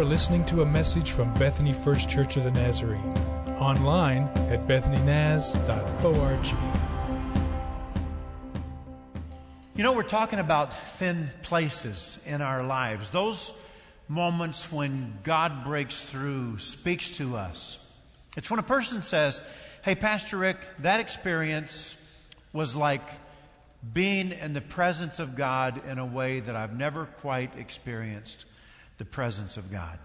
are listening to a message from Bethany First Church of the Nazarene. Online at bethanynaz.org. You know, we're talking about thin places in our lives. Those moments when God breaks through, speaks to us. It's when a person says, Hey, Pastor Rick, that experience was like being in the presence of God in a way that I've never quite experienced the presence of God.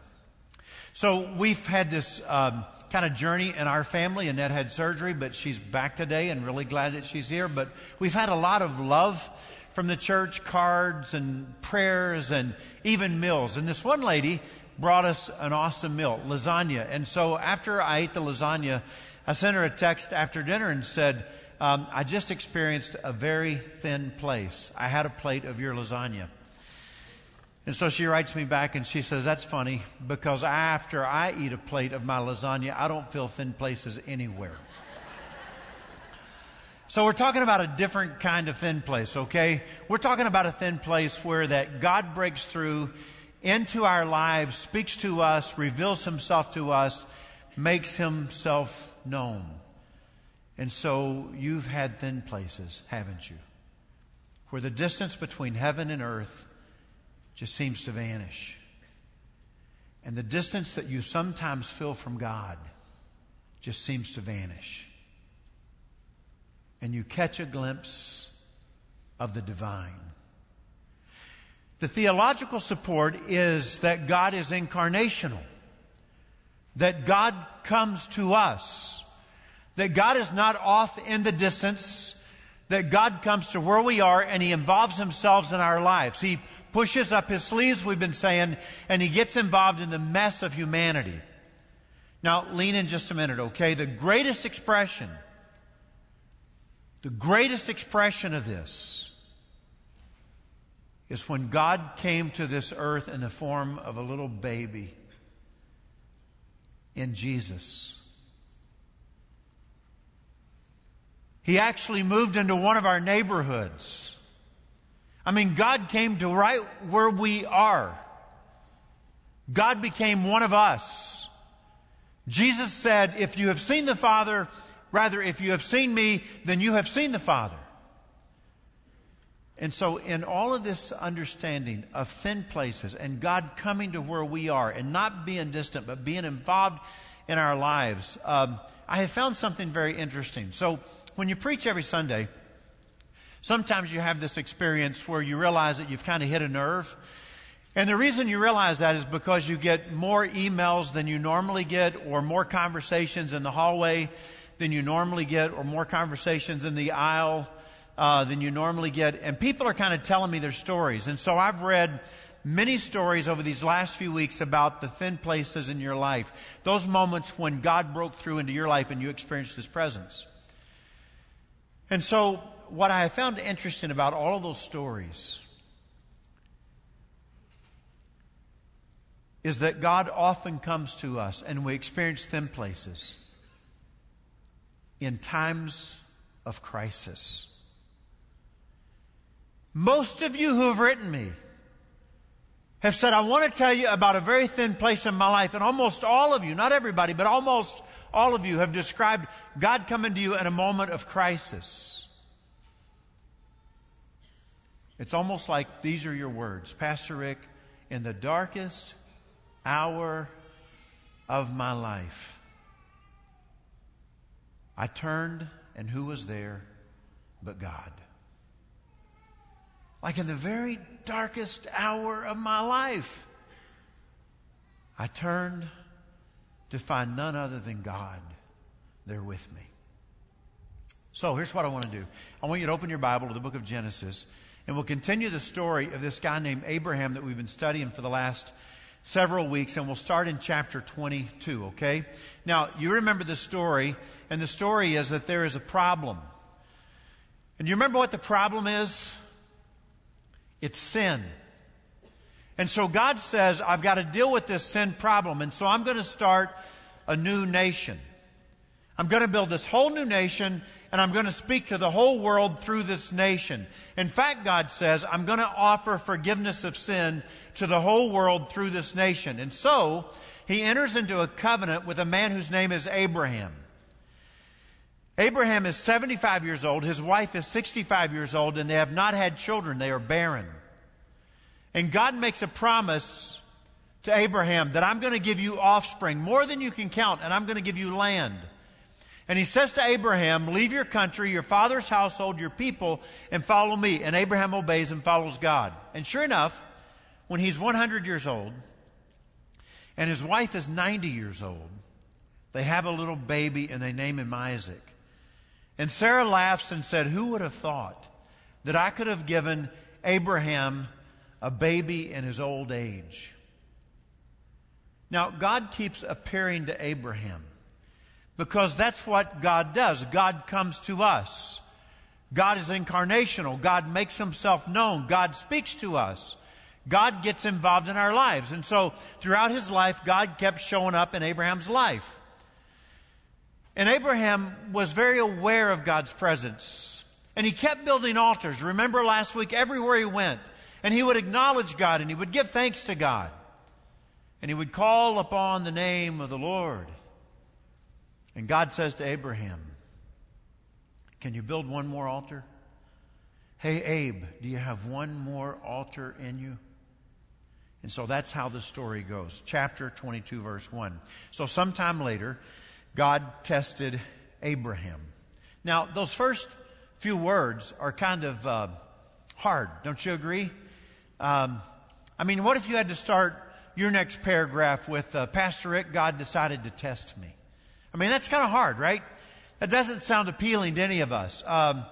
So we've had this um, kind of journey in our family. Annette had surgery, but she's back today and really glad that she's here. But we've had a lot of love from the church, cards and prayers and even meals. And this one lady brought us an awesome meal, lasagna. And so after I ate the lasagna, I sent her a text after dinner and said, um, I just experienced a very thin place. I had a plate of your lasagna. And so she writes me back and she says, That's funny because after I eat a plate of my lasagna, I don't feel thin places anywhere. So we're talking about a different kind of thin place, okay? We're talking about a thin place where that God breaks through into our lives, speaks to us, reveals himself to us, makes himself known. And so you've had thin places, haven't you? Where the distance between heaven and earth just seems to vanish. And the distance that you sometimes feel from God just seems to vanish and you catch a glimpse of the divine. The theological support is that God is incarnational, that God comes to us, that God is not off in the distance, that God comes to where we are and He involves Himself in our lives. He pushes up His sleeves, we've been saying, and He gets involved in the mess of humanity. Now, lean in just a minute, okay? The greatest expression the greatest expression of this is when God came to this earth in the form of a little baby in Jesus. He actually moved into one of our neighborhoods. I mean, God came to right where we are. God became one of us. Jesus said, If you have seen the Father, Rather, if you have seen me, then you have seen the Father. And so, in all of this understanding of thin places and God coming to where we are and not being distant, but being involved in our lives, um, I have found something very interesting. So, when you preach every Sunday, sometimes you have this experience where you realize that you've kind of hit a nerve. And the reason you realize that is because you get more emails than you normally get or more conversations in the hallway than you normally get, or more conversations in the aisle uh, than you normally get. And people are kind of telling me their stories. And so I've read many stories over these last few weeks about the thin places in your life, those moments when God broke through into your life and you experienced His presence. And so, what I have found interesting about all of those stories is that God often comes to us and we experience thin places in times of crisis. Most of you who have written me have said, I want to tell you about a very thin place in my life. And almost all of you, not everybody, but almost all of you have described God coming to you in a moment of crisis. It's almost like these are your words. Pastor Rick, in the darkest hour of my life, I turned, and who was there but God? Like in the very darkest hour of my life, I turned to find none other than God there with me. So here's what I want to do. I want you to open your Bible to the book of Genesis, and we'll continue the story of this guy named Abraham that we've been studying for the last several weeks, and we'll start in chapter 22, okay? Now, you remember the story, and the story is that there is a problem. And you remember what the problem is? It's sin. And so God says, I've got to deal with this sin problem, and so I'm going to start a new nation. I'm going to build this whole new nation and I'm going to speak to the whole world through this nation. In fact, God says, I'm going to offer forgiveness of sin to the whole world through this nation. And so, he enters into a covenant with a man whose name is Abraham. Abraham is 75 years old, his wife is 65 years old, and they have not had children. They are barren. And God makes a promise to Abraham that I'm going to give you offspring, more than you can count, and I'm going to give you land. And he says to Abraham, Leave your country, your father's household, your people, and follow me. And Abraham obeys and follows God. And sure enough, when he's 100 years old and his wife is 90 years old, they have a little baby and they name him Isaac. And Sarah laughs and said, Who would have thought that I could have given Abraham a baby in his old age? Now, God keeps appearing to Abraham. Because that's what God does. God comes to us. God is incarnational. God makes himself known. God speaks to us. God gets involved in our lives. And so throughout his life, God kept showing up in Abraham's life. And Abraham was very aware of God's presence. And he kept building altars. Remember last week, everywhere he went. And he would acknowledge God and he would give thanks to God. And he would call upon the name of the Lord. And God says to Abraham, Can you build one more altar? Hey, Abe, do you have one more altar in you? And so that's how the story goes. Chapter 22, verse 1. So sometime later, God tested Abraham. Now, those first few words are kind of uh, hard, don't you agree? Um, I mean, what if you had to start your next paragraph with, uh, Pastor Rick, God decided to test me? I mean, that's kind of hard, right? That doesn't sound appealing to any of us. Um,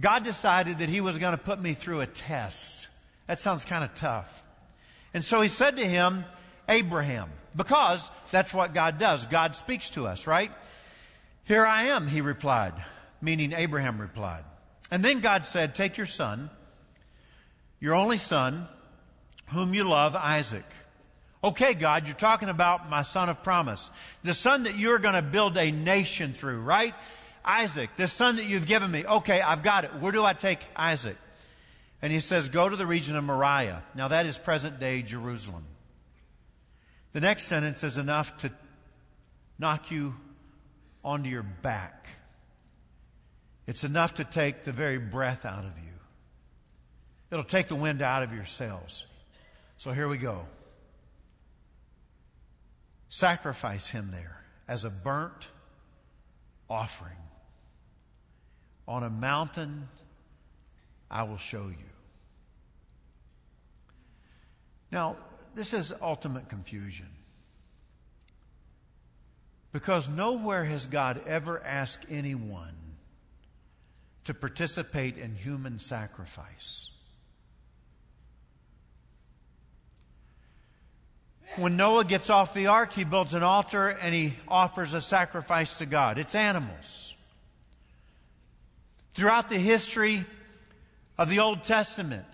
God decided that He was going to put me through a test. That sounds kind of tough. And so He said to him, Abraham, because that's what God does. God speaks to us, right? Here I am, he replied, meaning Abraham replied. And then God said, Take your son, your only son, whom you love, Isaac. Okay, God, you're talking about my son of promise. The son that you're going to build a nation through, right? Isaac, the son that you've given me. Okay, I've got it. Where do I take Isaac? And he says, go to the region of Moriah. Now that is present day Jerusalem. The next sentence is enough to knock you onto your back. It's enough to take the very breath out of you. It'll take the wind out of your sails. So here we go sacrifice him there as a burnt offering. On a mountain, I will show you. Now, this is ultimate confusion. Because nowhere has God ever asked anyone to participate in human sacrifice. When Noah gets off the ark, he builds an altar and he offers a sacrifice to God. It's animals. Throughout the history of the Old Testament,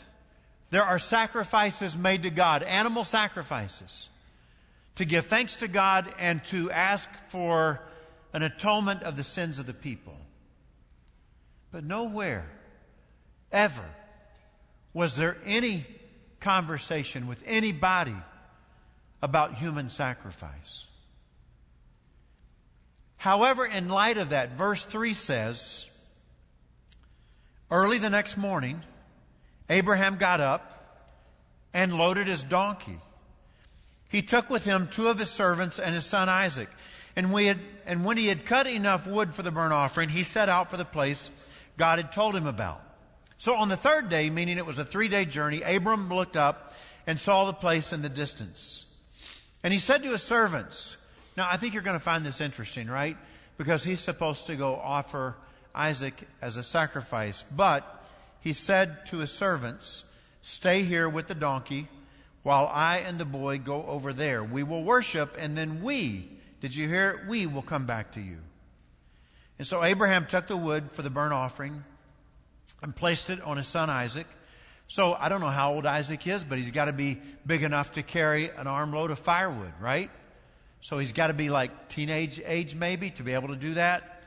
there are sacrifices made to God, animal sacrifices, to give thanks to God and to ask for an atonement of the sins of the people. But nowhere, ever, was there any conversation with anybody about human sacrifice. However, in light of that, verse 3 says, Early the next morning, Abraham got up and loaded his donkey. He took with him two of his servants and his son Isaac. And, had, and when he had cut enough wood for the burnt offering, he set out for the place God had told him about. So on the third day, meaning it was a three day journey, Abram looked up and saw the place in the distance. And he said to his servants, now I think you're going to find this interesting, right? Because he's supposed to go offer Isaac as a sacrifice. But he said to his servants, Stay here with the donkey while I and the boy go over there. We will worship and then we, did you hear it? We will come back to you. And so Abraham took the wood for the burnt offering and placed it on his son Isaac. So I don't know how old Isaac is, but he's got to be big enough to carry an armload of firewood, right? So he's got to be like teenage age maybe to be able to do that.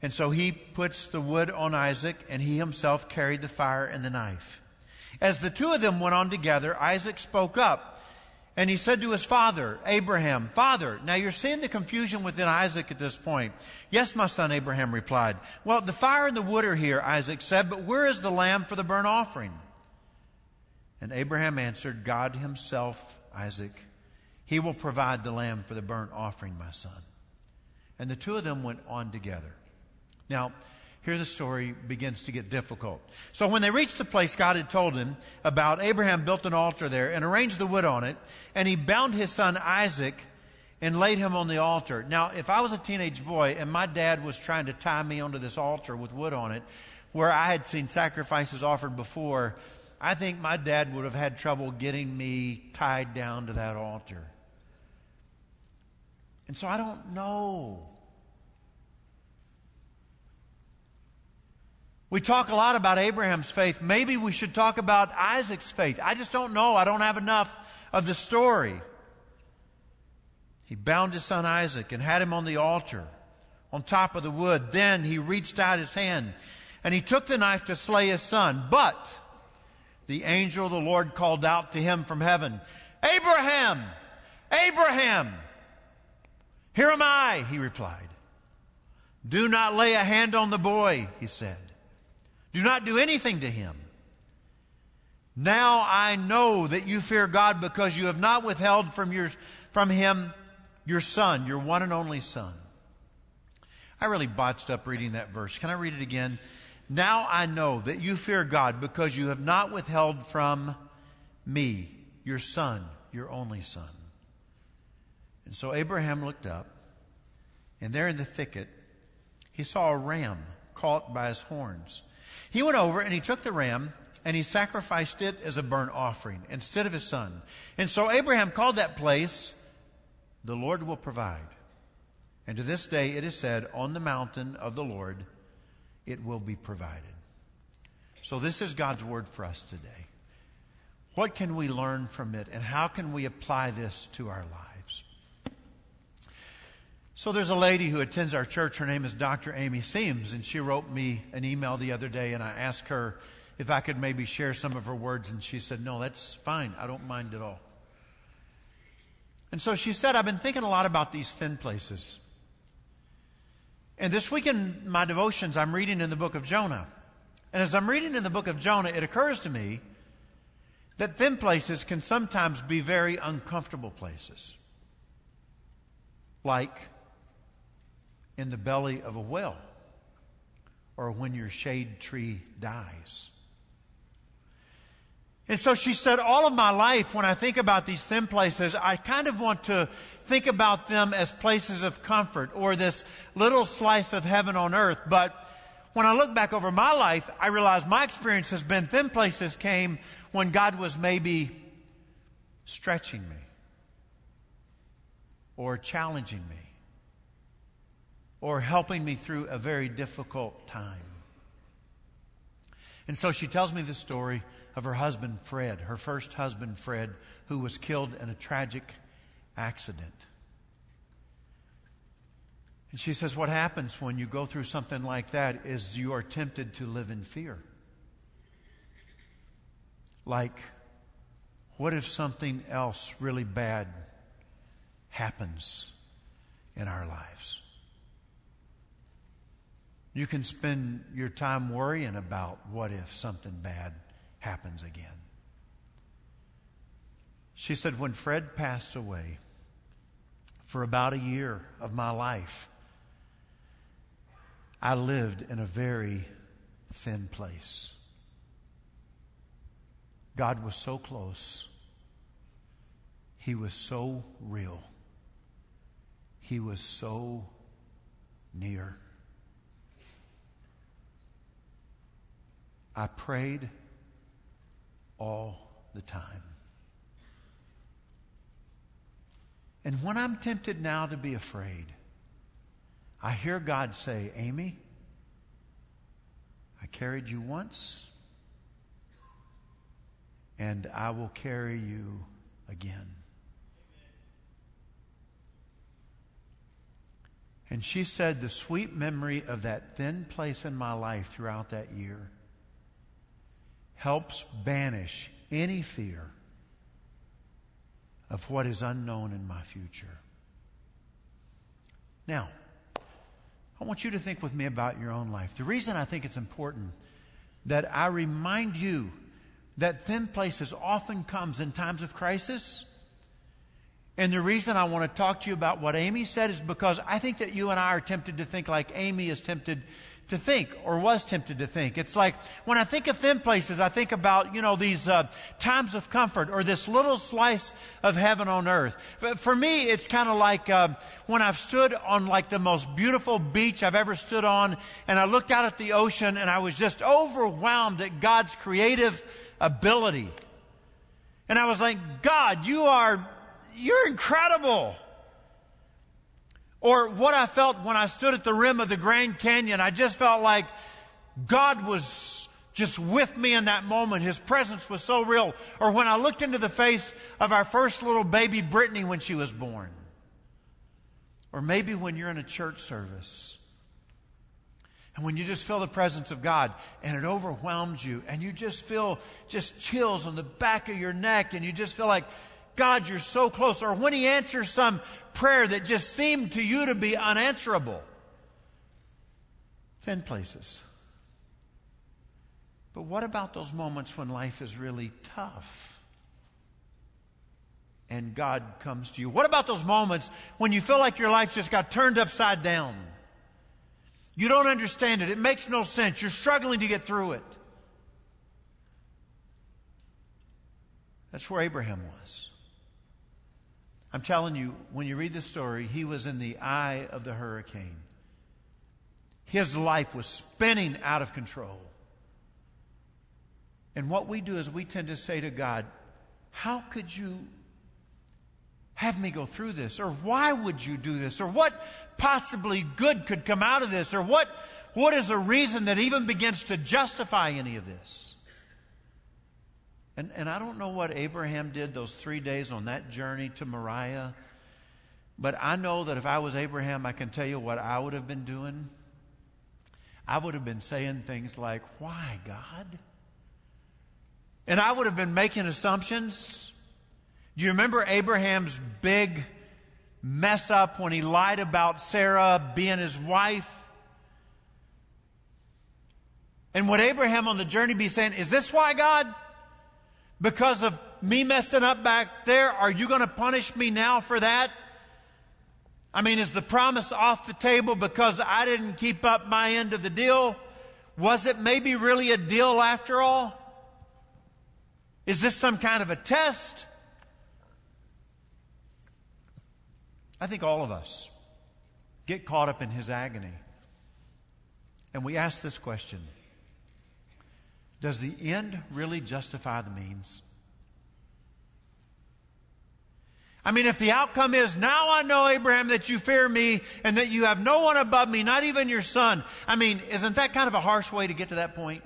And so he puts the wood on Isaac and he himself carried the fire and the knife. As the two of them went on together, Isaac spoke up and he said to his father, Abraham, Father, now you're seeing the confusion within Isaac at this point. Yes, my son, Abraham replied. Well, the fire and the wood are here, Isaac said, but where is the lamb for the burnt offering? And Abraham answered, God himself, Isaac, he will provide the lamb for the burnt offering, my son. And the two of them went on together. Now, here the story begins to get difficult. So when they reached the place God had told him about, Abraham built an altar there and arranged the wood on it, and he bound his son Isaac and laid him on the altar. Now, if I was a teenage boy and my dad was trying to tie me onto this altar with wood on it, where I had seen sacrifices offered before, I think my dad would have had trouble getting me tied down to that altar. And so I don't know. We talk a lot about Abraham's faith. Maybe we should talk about Isaac's faith. I just don't know. I don't have enough of the story. He bound his son Isaac and had him on the altar on top of the wood. Then he reached out his hand and he took the knife to slay his son. But the angel of the Lord called out to him from heaven, Abraham! Abraham! Here am I, he replied. Do not lay a hand on the boy, he said. Do not do anything to him. Now I know that you fear God because you have not withheld from your, from him your son, your one and only son. I really botched up reading that verse. Can I read it again? Now I know that you fear God because you have not withheld from me your son, your only son. And so Abraham looked up, and there in the thicket, he saw a ram caught by his horns. He went over and he took the ram and he sacrificed it as a burnt offering instead of his son. And so Abraham called that place, the Lord will provide. And to this day it is said, on the mountain of the Lord it will be provided. So this is God's word for us today. What can we learn from it, and how can we apply this to our lives? So there's a lady who attends our church. Her name is Dr. Amy Seams, and she wrote me an email the other day, and I asked her if I could maybe share some of her words, and she said, No, that's fine. I don't mind at all. And so she said, I've been thinking a lot about these thin places. And this week in my devotions, I'm reading in the book of Jonah. And as I'm reading in the book of Jonah, it occurs to me that thin places can sometimes be very uncomfortable places. Like in the belly of a well or when your shade tree dies. And so she said, all of my life, when I think about these thin places, I kind of want to think about them as places of comfort or this little slice of heaven on earth. But when I look back over my life, I realize my experience has been thin places came when God was maybe stretching me or challenging me or helping me through a very difficult time. And so she tells me the story of her husband, Fred, her first husband, Fred, who was killed in a tragic accident. And she says, What happens when you go through something like that is you are tempted to live in fear. Like, what if something else really bad happens in our lives? You can spend your time worrying about what if something bad happens again. She said, when Fred passed away, for about a year of my life, I lived in a very thin place. God was so close. He was so real. He was so near. I prayed all the time. And when I'm tempted now to be afraid, I hear God say, Amy, I carried you once, and I will carry you again. And she said, the sweet memory of that thin place in my life throughout that year helps banish any fear of what is unknown in my future. Now, I want you to think with me about your own life. The reason I think it's important that I remind you that thin places often comes in times of crisis. And the reason I want to talk to you about what Amy said is because I think that you and I are tempted to think like Amy is tempted to think or was tempted to think. It's like when I think of thin places, I think about, you know, these uh, times of comfort or this little slice of heaven on earth. For me, it's kind of like uh, when I've stood on like the most beautiful beach I've ever stood on and I looked out at the ocean and I was just overwhelmed at God's creative ability. And I was like, God, you are, you're incredible. Or what I felt when I stood at the rim of the Grand Canyon, I just felt like God was just with me in that moment. His presence was so real. Or when I looked into the face of our first little baby, Brittany, when she was born. Or maybe when you're in a church service. And when you just feel the presence of God and it overwhelms you and you just feel just chills on the back of your neck and you just feel like, God, you're so close. Or when He answers some prayer that just seemed to you to be unanswerable. Thin places. But what about those moments when life is really tough? And God comes to you. What about those moments when you feel like your life just got turned upside down? You don't understand it. It makes no sense. You're struggling to get through it. That's where Abraham was. I'm telling you, when you read the story, he was in the eye of the hurricane. His life was spinning out of control. And what we do is we tend to say to God, How could you have me go through this? Or why would you do this? Or what possibly good could come out of this? Or what, what is a reason that even begins to justify any of this? And, and I don't know what Abraham did those three days on that journey to Moriah, but I know that if I was Abraham, I can tell you what I would have been doing. I would have been saying things like, Why, God? And I would have been making assumptions. Do you remember Abraham's big mess up when he lied about Sarah being his wife? And would Abraham on the journey be saying, Is this why, God? Because of me messing up back there? Are you going to punish me now for that? I mean, is the promise off the table because I didn't keep up my end of the deal? Was it maybe really a deal after all? Is this some kind of a test? I think all of us get caught up in his agony. And we ask this question does the end really justify the means? I mean, if the outcome is, now I know, Abraham, that you fear me and that you have no one above me, not even your son. I mean, isn't that kind of a harsh way to get to that point?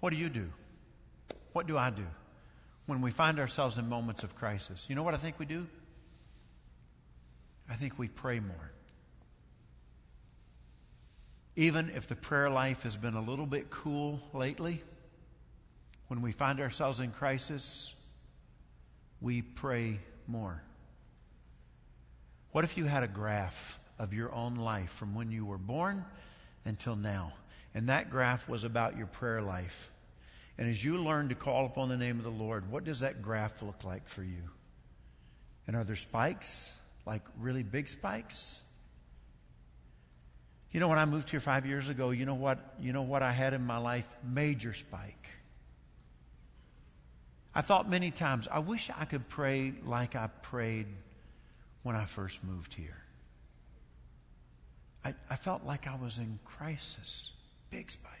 What do you do? What do I do when we find ourselves in moments of crisis? You know what I think we do? I think we pray more even if the prayer life has been a little bit cool lately, when we find ourselves in crisis, we pray more. What if you had a graph of your own life from when you were born until now? And that graph was about your prayer life. And as you learn to call upon the name of the Lord, what does that graph look like for you? And are there spikes? Like really big spikes? You know, when I moved here five years ago, you know what? You know what I had in my life? Major spike. I thought many times, I wish I could pray like I prayed when I first moved here. I, I felt like I was in crisis. Big spike.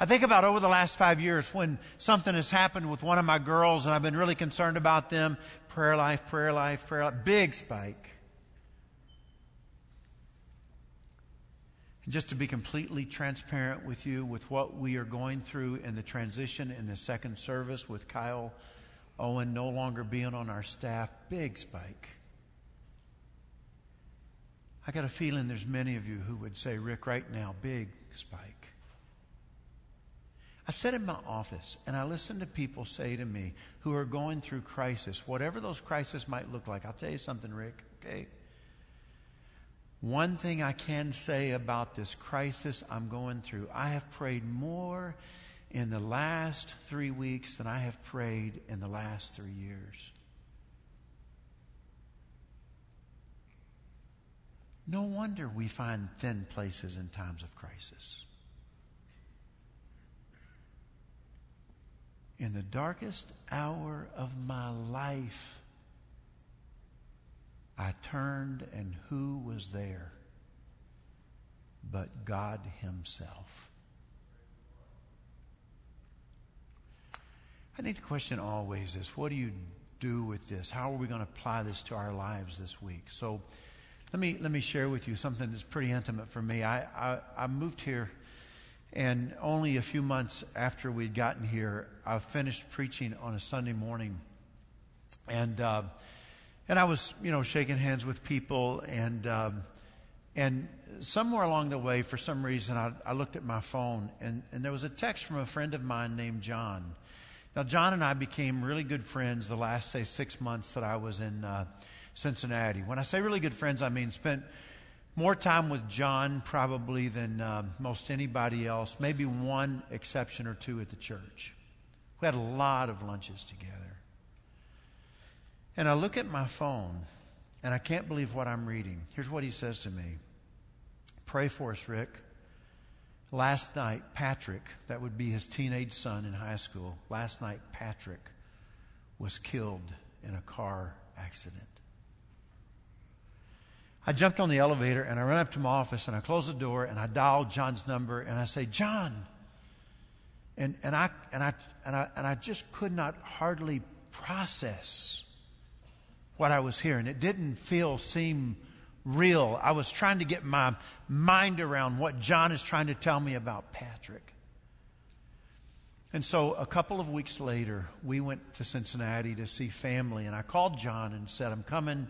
I think about over the last five years when something has happened with one of my girls and I've been really concerned about them. Prayer life, prayer life, prayer life. Big spike. And just to be completely transparent with you with what we are going through in the transition in the second service with Kyle, Owen no longer being on our staff, big spike. I got a feeling there's many of you who would say, Rick, right now, big spike. I sit in my office and I listen to people say to me who are going through crisis, whatever those crises might look like. I'll tell you something, Rick, okay? One thing I can say about this crisis I'm going through, I have prayed more in the last three weeks than I have prayed in the last three years. No wonder we find thin places in times of crisis. In the darkest hour of my life, I turned, and who was there but God Himself? I think the question always is what do you do with this? How are we going to apply this to our lives this week? So let me, let me share with you something that's pretty intimate for me. I, I, I moved here, and only a few months after we'd gotten here, I finished preaching on a Sunday morning. And. Uh, and I was, you know, shaking hands with people, and um, and somewhere along the way, for some reason, I, I looked at my phone, and, and there was a text from a friend of mine named John. Now, John and I became really good friends the last, say, six months that I was in uh, Cincinnati. When I say really good friends, I mean spent more time with John probably than uh, most anybody else, maybe one exception or two at the church. We had a lot of lunches together. And I look at my phone and I can't believe what I'm reading. Here's what he says to me Pray for us, Rick. Last night, Patrick, that would be his teenage son in high school, last night, Patrick was killed in a car accident. I jumped on the elevator and I ran up to my office and I closed the door and I dialed John's number and I say, John. And, and, I, and, I, and, I, and I just could not hardly process what I was hearing. It didn't feel, seem real. I was trying to get my mind around what John is trying to tell me about Patrick. And so a couple of weeks later, we went to Cincinnati to see family, and I called John and said, I'm coming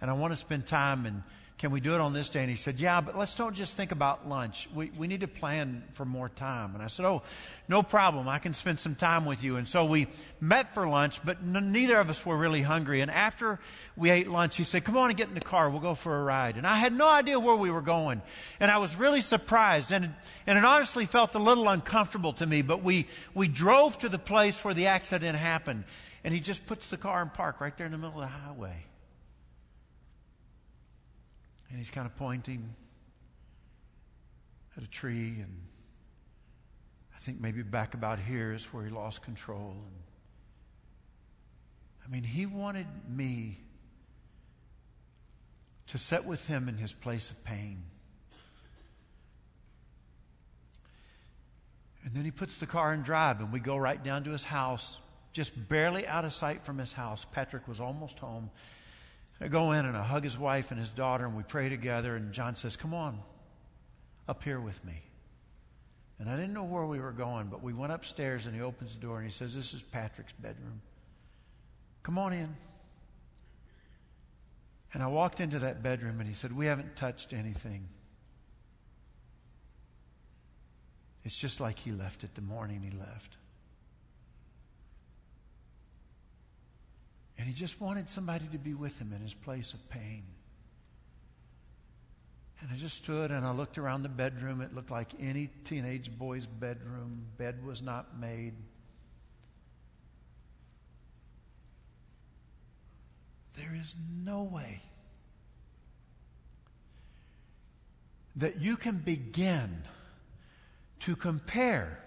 and I want to spend time and can we do it on this day? And he said, Yeah, but let's don't just think about lunch. We, we need to plan for more time. And I said, Oh, no problem. I can spend some time with you. And so we met for lunch, but n- neither of us were really hungry. And after we ate lunch, he said, Come on and get in the car. We'll go for a ride. And I had no idea where we were going. And I was really surprised. And and it honestly felt a little uncomfortable to me. But we, we drove to the place where the accident happened. And he just puts the car in park right there in the middle of the highway. And he's kind of pointing at a tree, and I think maybe back about here is where he lost control. And, I mean, he wanted me to sit with him in his place of pain. And then he puts the car in drive, and we go right down to his house, just barely out of sight from his house. Patrick was almost home. I go in and I hug his wife and his daughter, and we pray together. And John says, Come on, up here with me. And I didn't know where we were going, but we went upstairs, and he opens the door and he says, This is Patrick's bedroom. Come on in. And I walked into that bedroom, and he said, We haven't touched anything. It's just like he left it the morning he left. And he just wanted somebody to be with him in his place of pain. And I just stood and I looked around the bedroom. It looked like any teenage boy's bedroom. Bed was not made. There is no way that you can begin to compare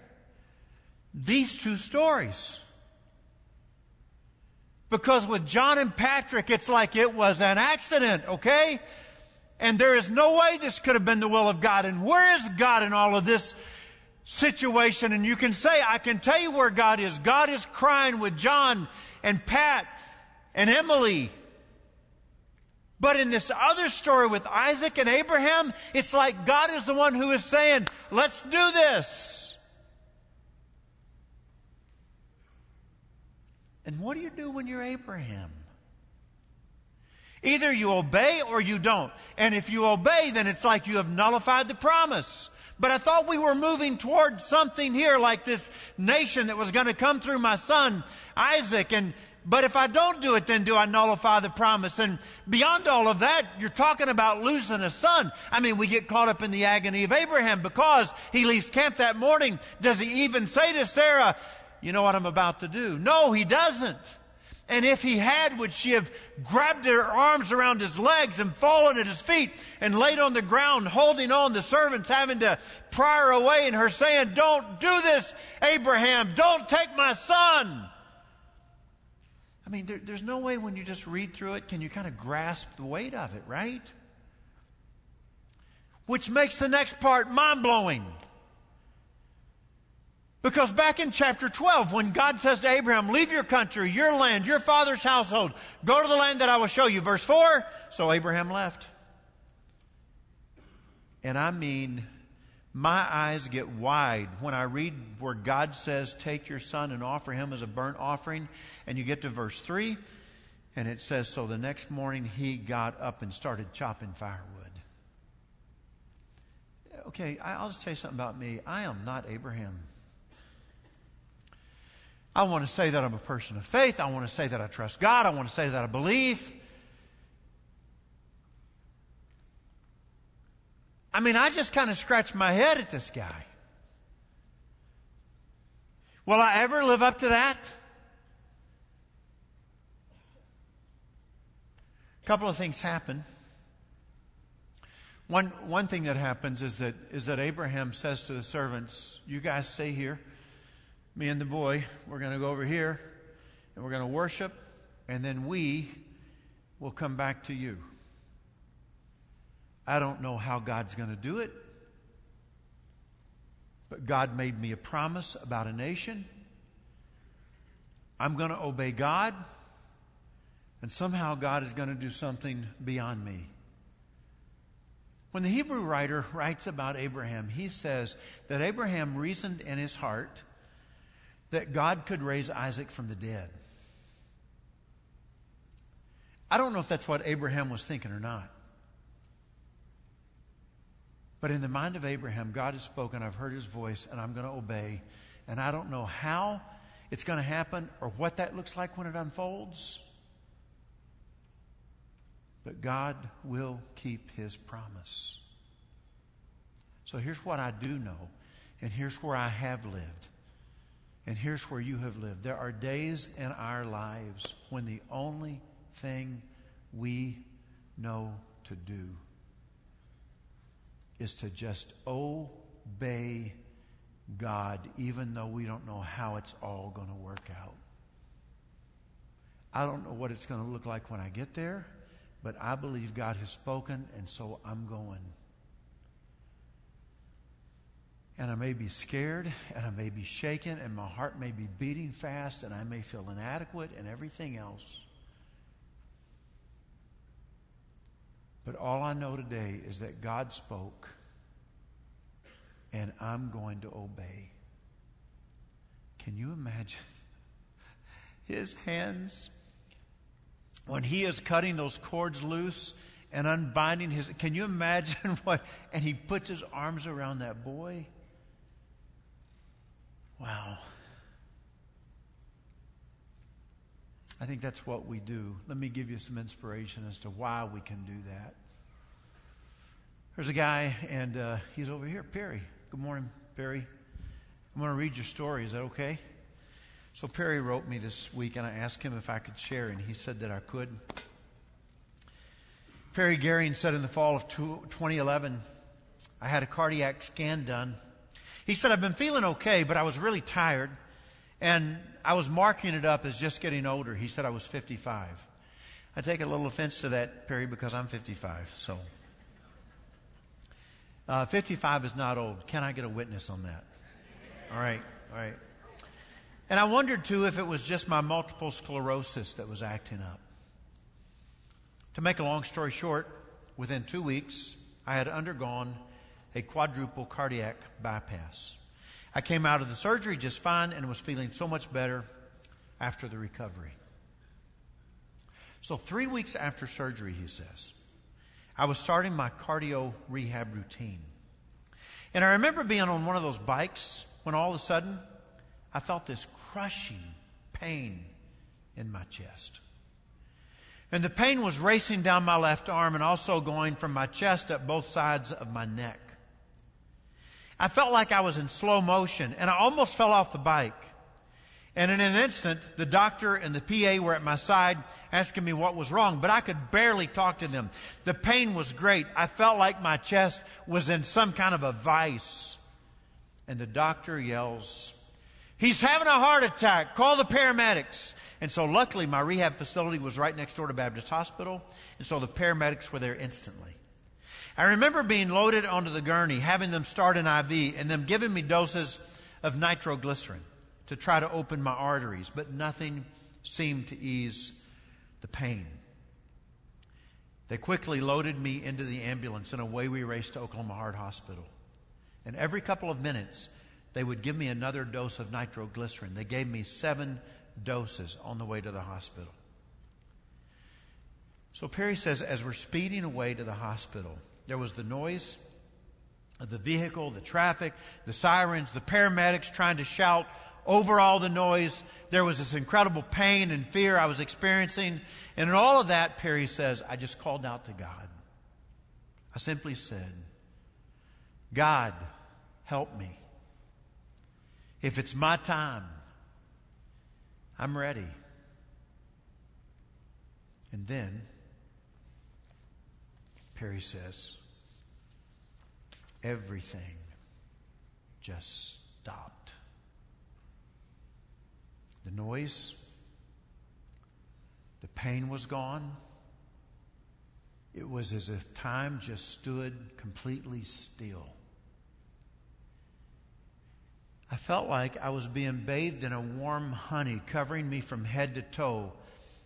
these two stories. Because with John and Patrick, it's like it was an accident, okay? And there is no way this could have been the will of God. And where is God in all of this situation? And you can say, I can tell you where God is. God is crying with John and Pat and Emily. But in this other story with Isaac and Abraham, it's like God is the one who is saying, let's do this. And what do you do when you're Abraham? Either you obey or you don't. And if you obey, then it's like you have nullified the promise. But I thought we were moving towards something here like this nation that was going to come through my son, Isaac. And, but if I don't do it, then do I nullify the promise? And beyond all of that, you're talking about losing a son. I mean, we get caught up in the agony of Abraham because he leaves camp that morning. Does he even say to Sarah, you know what I'm about to do? No, he doesn't. And if he had, would she have grabbed her arms around his legs and fallen at his feet and laid on the ground, holding on, the servants having to pry her away and her saying, Don't do this, Abraham. Don't take my son. I mean, there, there's no way when you just read through it can you kind of grasp the weight of it, right? Which makes the next part mind blowing. Because back in chapter 12, when God says to Abraham, leave your country, your land, your father's household, go to the land that I will show you. Verse 4, so Abraham left. And I mean, my eyes get wide when I read where God says, take your son and offer him as a burnt offering. And you get to verse 3, and it says, so the next morning he got up and started chopping firewood. Okay, I'll just tell you something about me. I am not Abraham. I want to say that I'm a person of faith. I want to say that I trust God. I want to say that I believe. I mean, I just kind of scratch my head at this guy. Will I ever live up to that? A couple of things happen. One, one thing that happens is that, is that Abraham says to the servants, You guys stay here me and the boy, we're going to go over here and we're going to worship, and then we will come back to you. I don't know how God's going to do it, but God made me a promise about a nation. I'm going to obey God, and somehow God is going to do something beyond me. When the Hebrew writer writes about Abraham, he says that Abraham reasoned in his heart that God could raise Isaac from the dead. I don't know if that's what Abraham was thinking or not. But in the mind of Abraham, God has spoken, I've heard his voice, and I'm going to obey. And I don't know how it's going to happen or what that looks like when it unfolds. But God will keep his promise. So here's what I do know, and here's where I have lived. And here's where you have lived. There are days in our lives when the only thing we know to do is to just obey God, even though we don't know how it's all going to work out. I don't know what it's going to look like when I get there, but I believe God has spoken, and so I'm going and I may be scared, and I may be shaken, and my heart may be beating fast, and I may feel inadequate and everything else. But all I know today is that God spoke, and I'm going to obey. Can you imagine his hands when he is cutting those cords loose and unbinding his? Can you imagine what? And he puts his arms around that boy Wow. I think that's what we do. Let me give you some inspiration as to why we can do that. There's a guy, and uh, he's over here, Perry. Good morning, Perry. I'm going to read your story. Is that okay? So, Perry wrote me this week, and I asked him if I could share, and he said that I could. Perry Garing said in the fall of 2011, I had a cardiac scan done he said, I've been feeling okay, but I was really tired. And I was marking it up as just getting older. He said I was 55. I take a little offense to that, Perry, because I'm 55. So, uh, 55 is not old. Can I get a witness on that? All right, all right. And I wondered too if it was just my multiple sclerosis that was acting up. To make a long story short, within two weeks, I had undergone a quadruple cardiac bypass. I came out of the surgery just fine and was feeling so much better. after the recovery. So, three weeks after surgery, he says, I was starting my cardio rehab routine. And I remember being on one of those bikes when all of a sudden I felt this crushing pain in my chest. And the pain was racing down my left arm and also going from my chest up both sides of my neck. I felt like I was in slow motion and I almost fell off the bike. And in an instant, the doctor and the PA were at my side asking me what was wrong, but I could barely talk to them. The pain was great. I felt like my chest was in some kind of a vice. And the doctor yells, He's having a heart attack. Call the paramedics. And so luckily my rehab facility was right next door to Baptist Hospital. And so the paramedics were there instantly. I remember being loaded onto the gurney, having them start an IV and them giving me doses of nitroglycerin to try to open my arteries, but nothing seemed to ease the pain. They quickly loaded me into the ambulance and away we raced to Oklahoma Heart Hospital. And every couple of minutes, they would give me another dose of nitroglycerin. They gave me seven doses on the way to the hospital. So Perry says, as we're speeding away to the hospital, there was the noise of the vehicle, the traffic, the sirens, the paramedics trying to shout over all the noise. There was this incredible pain and fear I was experiencing. And in all of that, Perry says, I just called out to God. I simply said, God, help me. If it's my time, I'm ready. And then, Perry says, everything just stopped. The noise, the pain was gone. It was as if time just stood completely still. I felt like I was being bathed in a warm honey covering me from head to toe.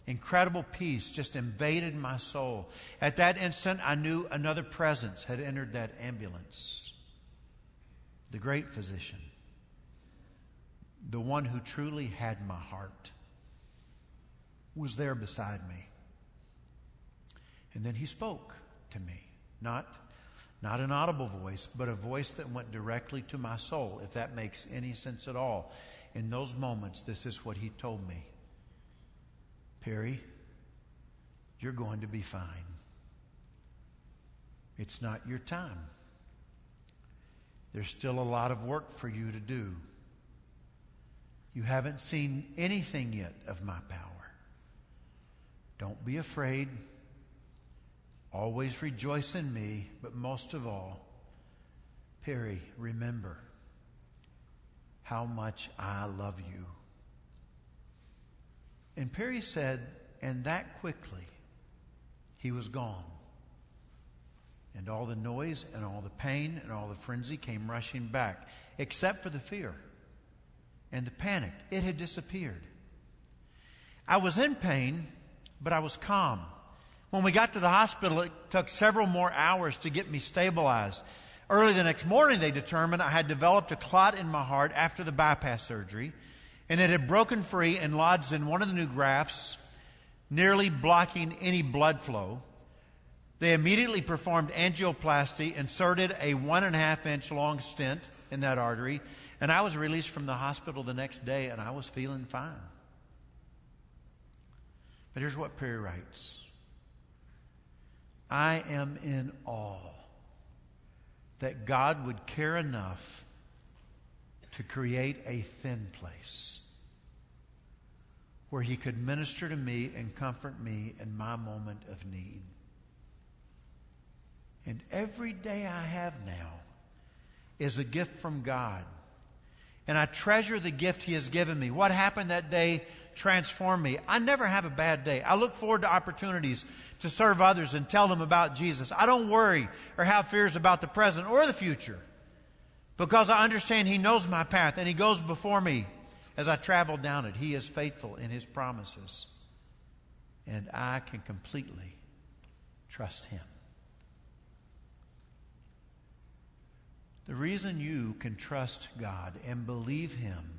Incredible peace just invaded my soul. At that instant, I knew another presence had entered that ambulance. The great physician. The one who truly had my heart was there beside me. And then he spoke to me. Not not an audible voice, but a voice that went directly to my soul, if that makes any sense at all. In those moments, this is what he told me Perry, you're going to be fine. It's not your time. There's still a lot of work for you to do. You haven't seen anything yet of my power. Don't be afraid. Always rejoice in me, but most of all, Perry, remember how much I love you. And Perry said, and that quickly, he was gone. And all the noise and all the pain and all the frenzy came rushing back, except for the fear and the panic. It had disappeared. I was in pain, but I was calm. When we got to the hospital, it took several more hours to get me stabilized. Early the next morning, they determined I had developed a clot in my heart after the bypass surgery, and it had broken free and lodged in one of the new grafts, nearly blocking any blood flow. They immediately performed angioplasty, inserted a one and a half inch long stent in that artery, and I was released from the hospital the next day, and I was feeling fine. But here's what Perry writes I am in awe that God would care enough to create a thin place where He could minister to me and comfort me in my moment of need. And every day I have now is a gift from God. And I treasure the gift He has given me. What happened that day transformed me. I never have a bad day. I look forward to opportunities to serve others and tell them about Jesus. I don't worry or have fears about the present or the future because I understand He knows my path and He goes before me as I travel down it. He is faithful in His promises. And I can completely trust Him. The reason you can trust God and believe Him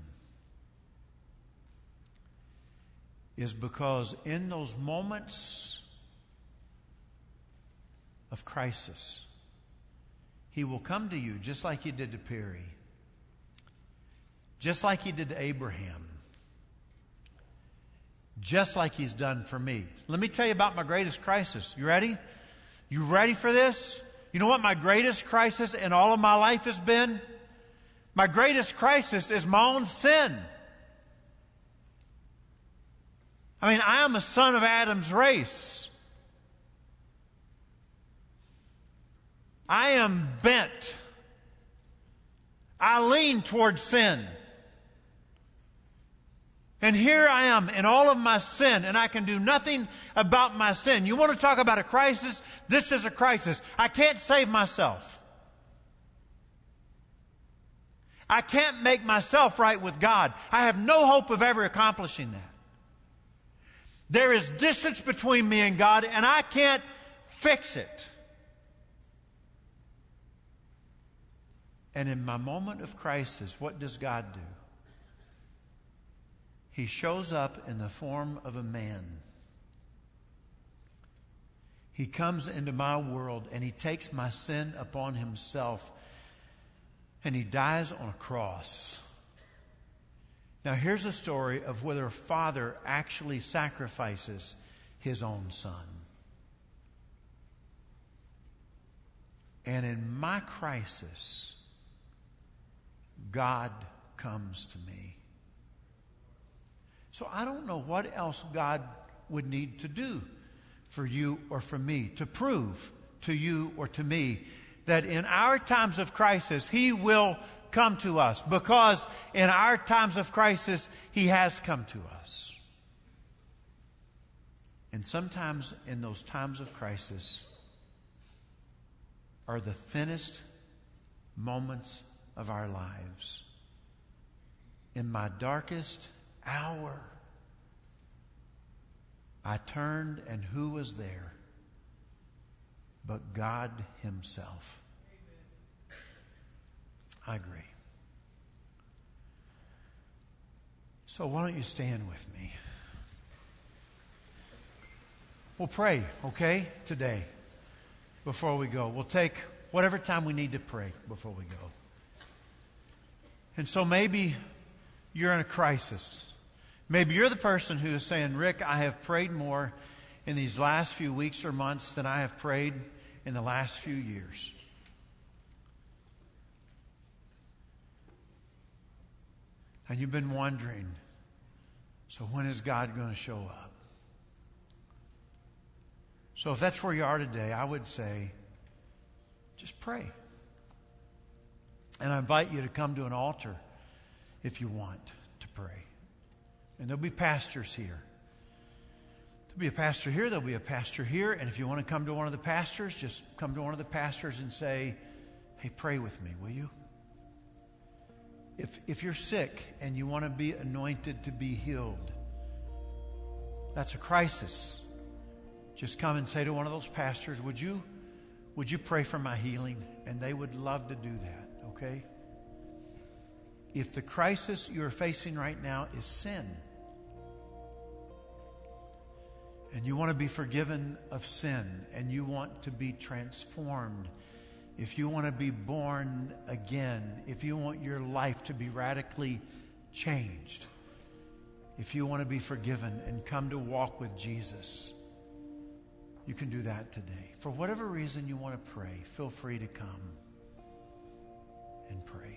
is because in those moments of crisis, He will come to you just like He did to Perry, just like He did to Abraham, just like He's done for me. Let me tell you about my greatest crisis. You ready? You ready for this? You know what my greatest crisis in all of my life has been? My greatest crisis is my own sin. I mean, I am a son of Adam's race. I am bent. I lean towards sin. And here I am in all of my sin, and I can do nothing about my sin. You want to talk about a crisis? This is a crisis. I can't save myself. I can't make myself right with God. I have no hope of ever accomplishing that. There is distance between me and God, and I can't fix it. And in my moment of crisis, what does God do? He shows up in the form of a man. He comes into my world and he takes my sin upon himself and he dies on a cross. Now, here's a story of whether a father actually sacrifices his own son. And in my crisis, God comes to me. So I don't know what else God would need to do for you or for me to prove to you or to me that in our times of crisis, He will come to us because in our times of crisis, He has come to us. And sometimes in those times of crisis are the thinnest moments of our lives. In my darkest hour, I turned, and who was there but God Himself? I agree. So, why don't you stand with me? We'll pray, okay, today before we go. We'll take whatever time we need to pray before we go. And so maybe you're in a crisis. Maybe you're the person who is saying, Rick, I have prayed more in these last few weeks or months than I have prayed in the last few years. And you've been wondering, so when is God going to show up? So if that's where you are today, I would say, just pray. And I invite you to come to an altar if you want to pray. And there'll be pastors here. There'll be a pastor here, there'll be a pastor here. And if you want to come to one of the pastors, just come to one of the pastors and say, Hey, pray with me, will you? If, if you're sick and you want to be anointed to be healed, that's a crisis. Just come and say to one of those pastors, Would you, would you pray for my healing? And they would love to do that, okay? If the crisis you're facing right now is sin, and you want to be forgiven of sin, and you want to be transformed, if you want to be born again, if you want your life to be radically changed, if you want to be forgiven and come to walk with Jesus, you can do that today. For whatever reason you want to pray, feel free to come and pray.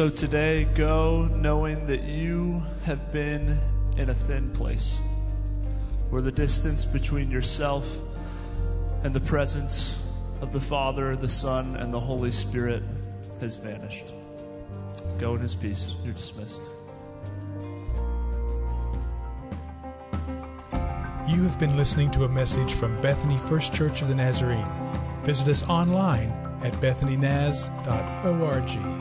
So today, go knowing that you have been in a thin place where the distance between yourself and the presence of the Father, the Son, and the Holy Spirit has vanished. Go in His peace. You're dismissed. You have been listening to a message from Bethany First Church of the Nazarene. Visit us online at bethanynaz.org.